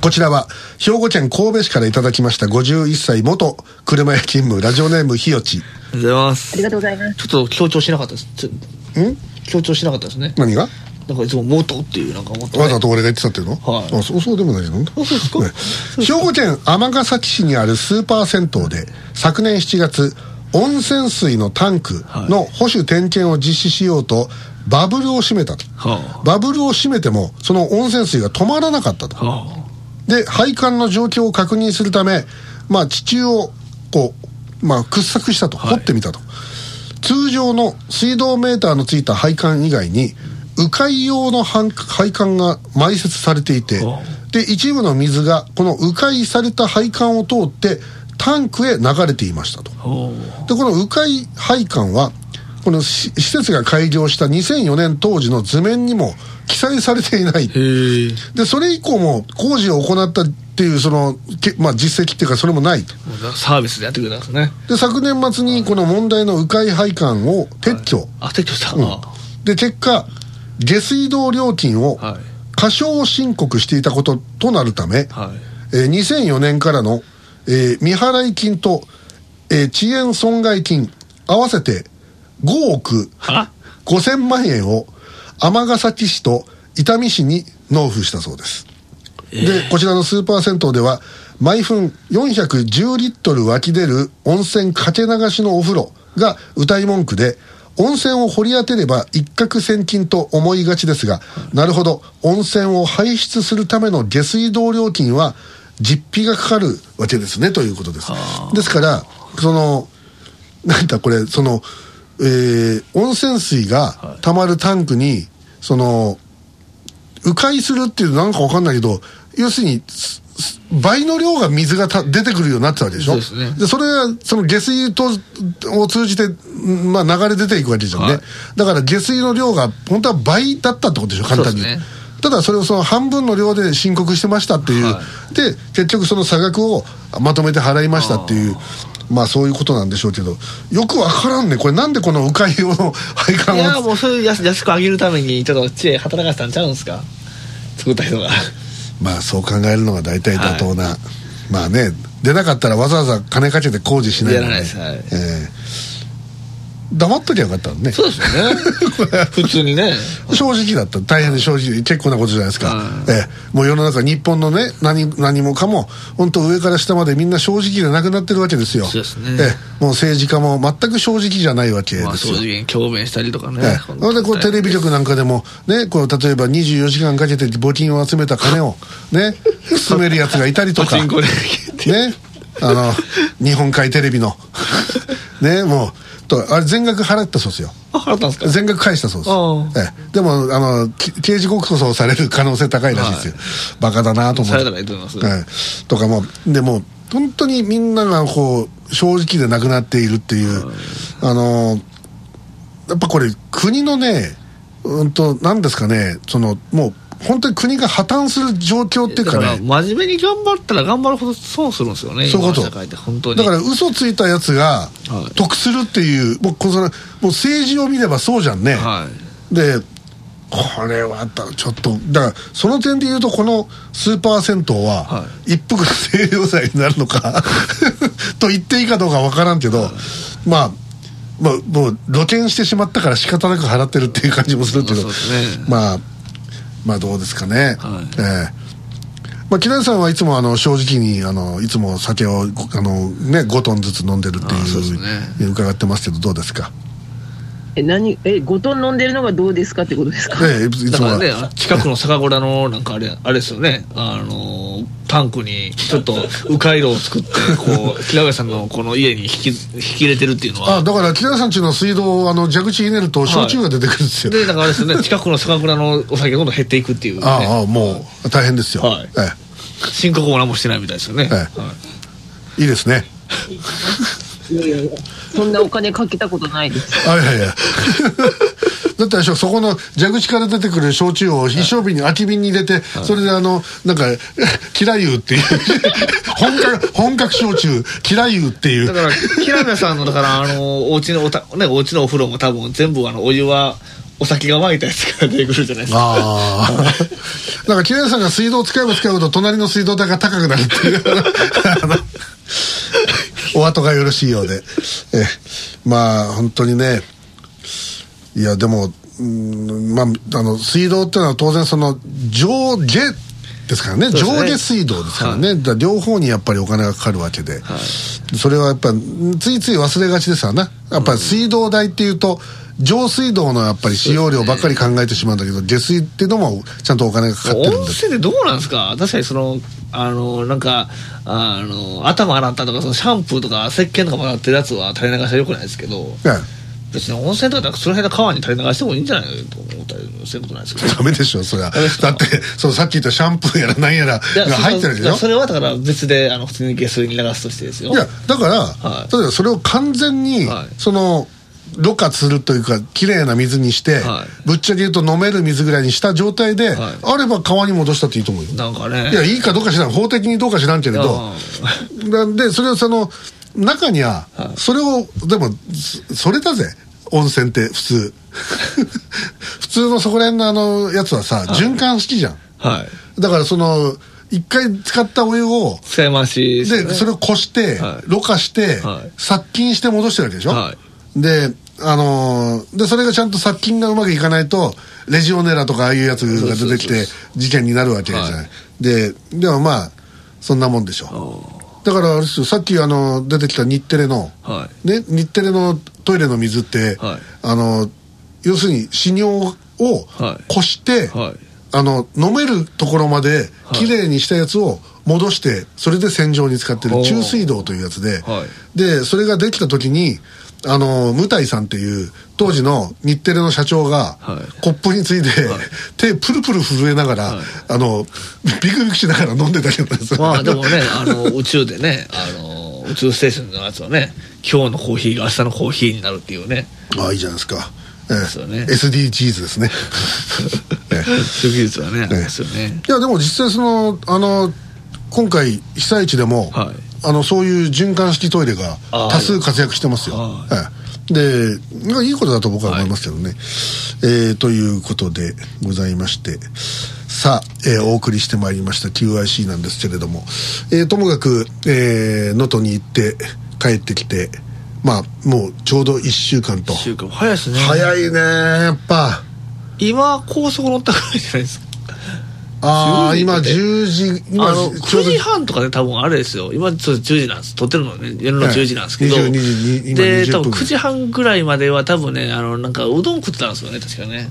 こちらは兵庫県神戸市からいただきました51歳元車屋勤務ラジオネームひよちありがとうございます。ありがとうございます。ちょっと強調しなかったです。ちょん？強調しなかったですね。何が？なんかいつも元っていうなんかもっと、ね、わざと俺が言ってたっていうの、はい。あそうそうでもないの？そうですか。ね。兵庫県尼崎市にあるスーパー銭湯で昨年7月温泉水のタンクの保守点検を実施しようとバブルを閉めたと、はバブルを閉めてもその温泉水が止まらなかったと、あ。はで配管の状況を確認するため、まあ、地中をこう、まあ、掘削したと、はい。掘ってみたと。通常の水道メーターのついた配管以外に迂回用の配配管が埋設されていてはで一部の水がこの迂回された配管を通ってタンクへ流れていましたと。でこの迂回配管はこのし施設が開業した2004年当時の図面にも記載されていない。でそれ以降も工事を行ったっていうその、けまあ、実績っていうかそれもない。とサービスでやってくれたんですね。で昨年末にこの問題の迂回配管を撤去、あ撤去した、うん。あで結果下水道料金をはい。過少申告していたこととなるため、はい。えー2004年からの、えー未払い金と、えー遅延損害金合わせて5億は？5000万円を尼崎市と伊丹市に納付したそうです、でこちらのスーパー銭湯では毎分410リットル湧き出る温泉かけ流しのお風呂が歌い文句で温泉を掘り当てれば一攫千金と思いがちですがなるほど温泉を排出するための下水道料金は実費がかかるわけですねということです。ですからそのなんだこれその、えー温泉水が溜まるタンクにその迂回するっていうなんかわかんないけど要するにすす倍の量が水がた出てくるようになってたわけでしょ。そうですね。それはその下水とを通じて、んまあ、流れ出ていくわけじゃんね、はい。だから下水の量が本当は倍だったってことでしょ簡単に、ねただそれをその半分の量で申告してましたっていう、はで結局その差額をまとめて払いましたっていう。まあそういうことなんでしょうけど。よくわからんね。これなんでこの迂回用の配管を。いやもうそういう安安く上げるためにちょっと知恵働かせたんちゃうんですか？作った人が。まあそう考えるのが大体妥当な、まあね。出なかったらわざわざ金かけて工事しないのやらないですはいええ黙っときゃよかったのね。そうですよね。普通にね。正直だった。大変正直結構なことじゃないですか、はい。ええ。もう世の中日本のね何何もかも本当上から下までみんな正直でなくなってるわけですよ。そうですね。ええ。もう政治家も全く正直じゃないわけですよ、まあ正直に強弁したりとかね。ええ。なのでこうテレビ局なんかでもねこう例えば24時間かけて募金を集めた金をね進めるやつがいたりとか。ね。あの日本海テレビの。ねもうとあれ全額払ったそうですよ。あ払ったんですか？全額返したそうです。ええ。でもあのき刑事告訴される可能性高いらしいですよ、バカだなと思って。されたらいいます。ええ。とかもでも本当にみんながこう正直でなくなっているっていう、あのやっぱこれ国のねうんと何ですかねそのもう本当に国が破綻する状況っていうだかね真面目に頑張ったら頑張るほど損するんですよねそういうこと。だから嘘ついたやつがはい。得するっていう、もうこのもう政治を見ればそうじゃんね、はい。でこれはだちょっとだからその点で言うとこのスーパー銭湯は、は一服の清涼剤になるのか と言っていいかどうかわからんけど、まあまあもう露見してしまったから仕方なく払ってるっていう感じもするけど、ね。まあまあどうですかね、はい。ええ。まあ、木梨さんはいつもあの正直にあのいつも酒をごあの、ね、5トンずつ飲んでるってあそううね。伺ってますけどどうですか？え、何、え、5トン飲んでるのがどうですかってことですか？ええいつもは。だからね近くの酒蔵のなんかあれあれですよね。あのタンクにちょっと迂回路を作って こう平林さんのこの家に引き引き入れてるっていうのは。あだから木梨さんちの水道あの蛇口ひねると焼酎が出てくるんですよ、でだからあれですよね 近くの酒蔵のお酒がどんどん減っていくっていう、ね、ああもう大変ですよ、はい。え申告も何もしてないみたいですよね、ええ。はい。えいいですね。いやいやそんなお金かけたことないです。あいやいやだってそこの蛇口から出てくる焼酎を一升瓶に空き瓶に入れて、それであのなんか「キラユー」っていう。本格本格焼酎「キラユー」っていう。だから平林さんのだからあのお家のおたねお家のお風呂も多分全部あのお湯はお酒が沸いたやつが出てくるじゃないですか。ああ。なんか木梨さんが水道を使えば使うほど隣の水道代が高くなるっていう。お後がよろしいようで。え。まあ本当にねいやでもうんまああの水道っていうのは当然その上下ですからね。ね。上下水道ですからね、だから両方にやっぱりお金がかかるわけで、それはやっぱついつい忘れがちですわな。やっぱり水道代っていうと上水道のやっぱり使用量ばっかり考えてしまうんだけど、下水っていうのもちゃんとお金がかかってるん温だ泉ってどうなんですか？確かにそのあのなんかあの頭洗ったとかそのシャンプーとか石鹸とかもらってるやつは垂れ流しはよくないですけど。ね別に温泉とかその辺の川に垂れ流してもいいんじゃないと思ったりそういうことないですけど。ダメでしょそれはだってそのさっき言ったシャンプーやら何やら。が入ってるでしょ？それはだから別であの普通に下水に流すとしてですよ。いやだから、はい。例えばそれを完全に、はい。そのろ過するというか綺麗な水にして、はい。ぶっちゃけ言うと飲める水ぐらいにした状態で、はい。あれば川に戻したっていいと思うよ。なんかね。いやいいかどうか知らん法的にどうか知らんけれど。なんでそれはその中には、はい。それをでもそそれだぜ温泉って普通。普通のそこら辺のあのやつはさ、循環式じゃん。はい。だからその一回使ったお湯を使い回しでね。でそれをこして、はい。ろ過して、はい。殺菌して戻してるわけでしょ、はであのーでそれがちゃんと殺菌がうまくいかないとレジオネラとかああいうやつが出てきて事件になるわけじゃない、はい。ででもまあそんなもんでしょだからあれですよ。さっきあの出てきた日テレの、はね、日テレのトイレの水って、はい。あの要するに死尿をはい。こして、はい。あの飲めるところまできれいにしたやつを戻してそれで洗浄に使ってる中水道というやつで、はでそれができた時にあの向井さんっていう当時の日テレの社長が、はい。コップについて、手プルプル震えながら、はい。あのビクビクしながら飲んでたけどですまあでもねあの宇宙でねあの宇宙ステーションのやつはね今日のコーヒーが明日のコーヒーになるっていうね。ああいいじゃないですか、ええ。ね。SDGs です ね、ええ。そういう技術はねありますよね。いやでも実際そのあの今回被災地でも、はいあのそういう循環式トイレが多数活躍してますよ、でまあいいことだと僕は思いますけどね、えーということでございまして。さあ、えーお送りしてまいりました QIC なんですけれども、えーともかくえー能登、に行って帰ってきてまあもうちょうど1週間と。週間。早いですね。早いねやっぱ。今高速乗ったぐらいじゃないですかああ10時今って。10時今あのちょうど9時半とかで多分あれですよ。今ちょっと10時なんです。撮ってるのね。夜の10時なんですけど、はい。22時に今20分。で多分9時半ぐらいまでは多分ねあのなんかうどん食ってたんですよね確かね。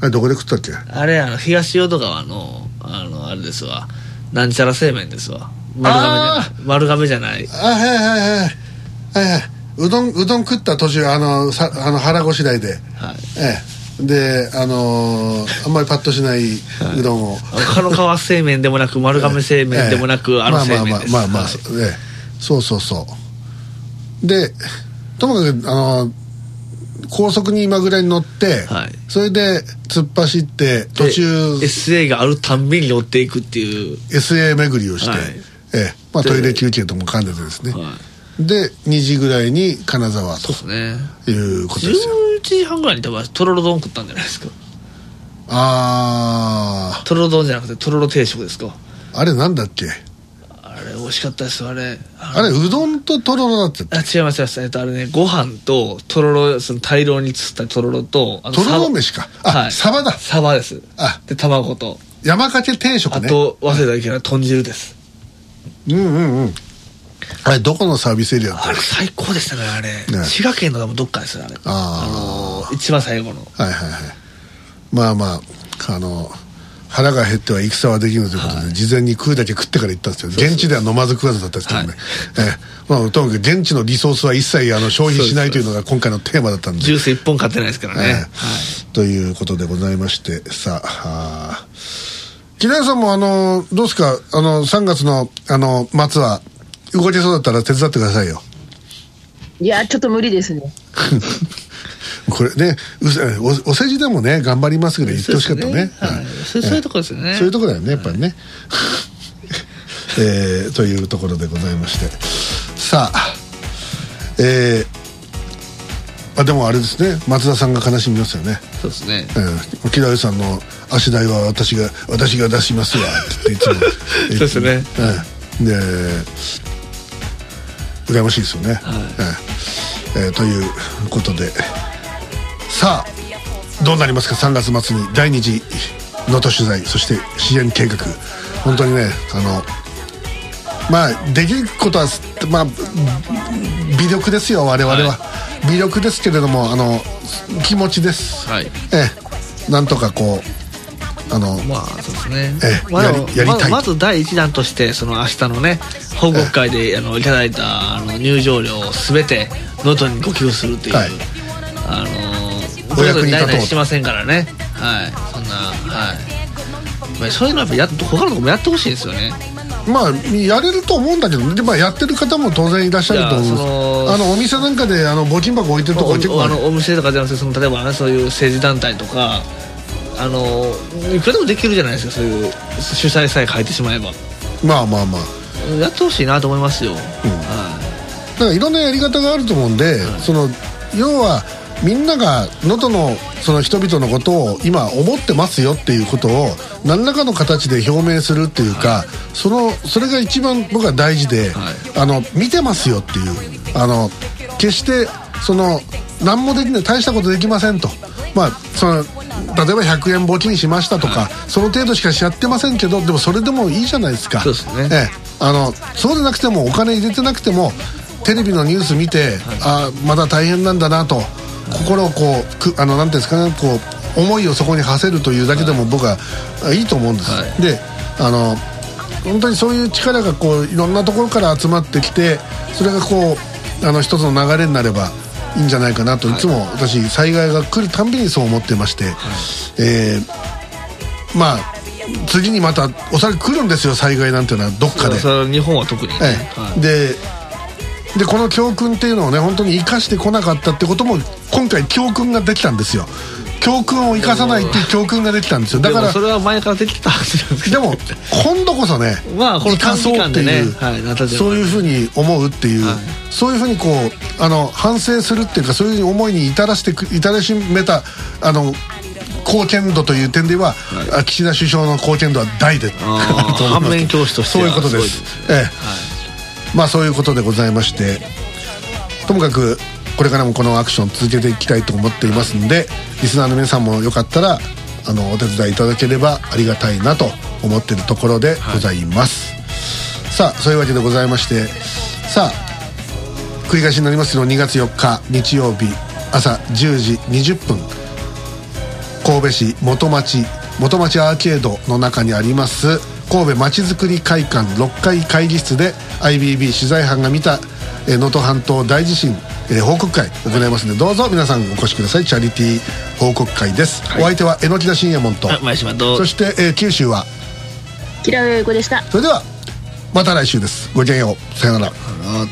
あれどこで食ったっけ？あれあの東淀川のあのあれですわ。なんちゃら製麺ですわ。丸亀じゃない。丸亀じゃない。あはいはいはいはい。はいうどんうどん食った途中あのさあの腹ごしらえで。はい。ええであのーあんまりパッとしないうどんを、他の川製麺でもなく丸亀製麺でもなく、ええ。あの製麺です。まあまあまあまあ、まあはい。ええ。そうそうそう。でともかくあの高速に今ぐらいに乗って、はい。それで突っ走って途中で SA があるたんびに寄っていくっていう、SA 巡りをして、はい。ええ。まあ、でトイレ休憩とも兼ねてですね、はい、で2時ぐらいに金沢とそうですね。いうことですよ。11時半ぐらいに多分とろろ丼食ったんじゃないですか。あとろろ丼じゃなくてとろろ定食ですか。ああれなんだっけ？あれ美味しかったですあれ。ああれうどんととろろだってあ違います違います。えっとあれねご飯ととろろその大量に釣ったとろろとあとろろ飯か。あ、はい。サバだ。サバです。あ。で卵と。山かけ定食ね。あと忘れたらいけない豚汁です。うんうんうんあれどこのサービスエリアあれ最高でしたねあれ、ね。滋賀県のどっかですね。あれあのー一番最後の。はいはいはい。まあまああの腹が減っては戦はできぬということで、事前に食うだけ食ってから行ったんですけど現地では飲まず食わずだったんですけどね、はい。ええ。まあ、ともかく現地のリソースは一切あの消費しないというのが今回のテーマだったんで。ジュース一本買ってないですからね、ええ。はい。ということでございましてさあ木梨さんもあのどうですか？あの3月のあの末は動けそうだったら手伝ってくださいよ。いや、ちょっと無理ですね。これねうせおお世辞でもね頑張りますぐらい言ってほしかったね。そうはい。そういうとこですよね。そういうとこだよねやっぱりね、えーというところでございまして。さあえーあでもあれですね。松田さんが悲しみますよね。そうですね。うん木田さんの足代は私が私が出しますわっていつも そうですね。うんで羨ましいですよね、はい。えーえーということで。さあどうなりますか？3月末に。第2次能登取材。そして支援計画。本当にねあのまあできることはまあ微力ですよ我々は、は微力ですけれどもあの気持ちです、はい。ええ。なんとかこうあの、まあそうですね。ええまあやりやりたいままず第一弾としてその明日のね報告会であのい。ただいたあの入場料を全て能登にご寄付するっていう、はい。あのお役に立とうしてませんからね。はい。そんなはい。まあそういうのはやっぱやっ他のとこもやってほしいですよね。まあやれると思うんだけどで、まあ、やってる方も当然いらっしゃると思うあのお店なんかであの募金箱置いてるところ結構あるお店とかじゃなくてその例えばねそういう政治団体とかあのいくらでもできるじゃないですかそういう主催さえ変えてしまえば。まあまあまあ。やってほしいなと思いますよ、はだからいろんなやり方があると思うんで、その要はみんなが能登のその人々のことを今思ってますよっていうことを何らかの形で表明するっていうか、そのそれが一番僕は大事で、はい。あの見てますよっていう。あの決してその何もできない大したことできませんと。まあその例えば100円募金しましたとか、その程度しかやってませんけどでもそれでもいいじゃないですか。そうですね。ええ。あのそうでなくてもお金入れてなくてもテレビのニュース見て、あまだ大変なんだなと心をこうくあのなんていうんですかねこう思いをそこに馳せるというだけでも僕は、あいいと思うんです、はい。であの本当にそういう力がこういろんなところから集まってきてそれがこうあの一つの流れになればいいんじゃないかなと、い、つも私災害が来るたんびにそう思ってまして、えーまあ次にまたおそらく来るんですよ災害なんていうのはどっかで。日本は特にね、ええ。はい。ででこの教訓っていうのをね本当に生かしてこなかったってことも今回教訓ができたんですよ教訓を生かさないっていう教訓ができたんですよ。だからそれは前からできてたはずなんですけど。でも今度こそねまあこの短期間でね生かそうっていうふうに思うっていう、はい。そういうふうにこうあの反省するっていうかそういう思いに至らせてく至らしめたあの貢献度という点では、あ岸田首相の貢献度は大で反面教師としてはそういうことです。ええ。まあそういうことでございましてともかくこれからもこのアクション続けていきたいと思っていますんでリスナーの皆さんもよかったらあのお手伝いいただければありがたいなと思っているところでございます、さあそういうわけでございましてさあ繰り返しになりますけど2月4日日曜日朝10時20分。神戸市元町元町アーケードの中にあります神戸まちづくり会館6階会議室で IBB 取材班が見たえー能登半島大地震、えー報告会行いますのでどうぞ皆さんお越しください。チャリティー報告会です、はい。お相手は榎田信也門とあ前島と。そして、えー九州はキラウエイコでした。それではまた来週です。ごきげんよう。さよなら。あ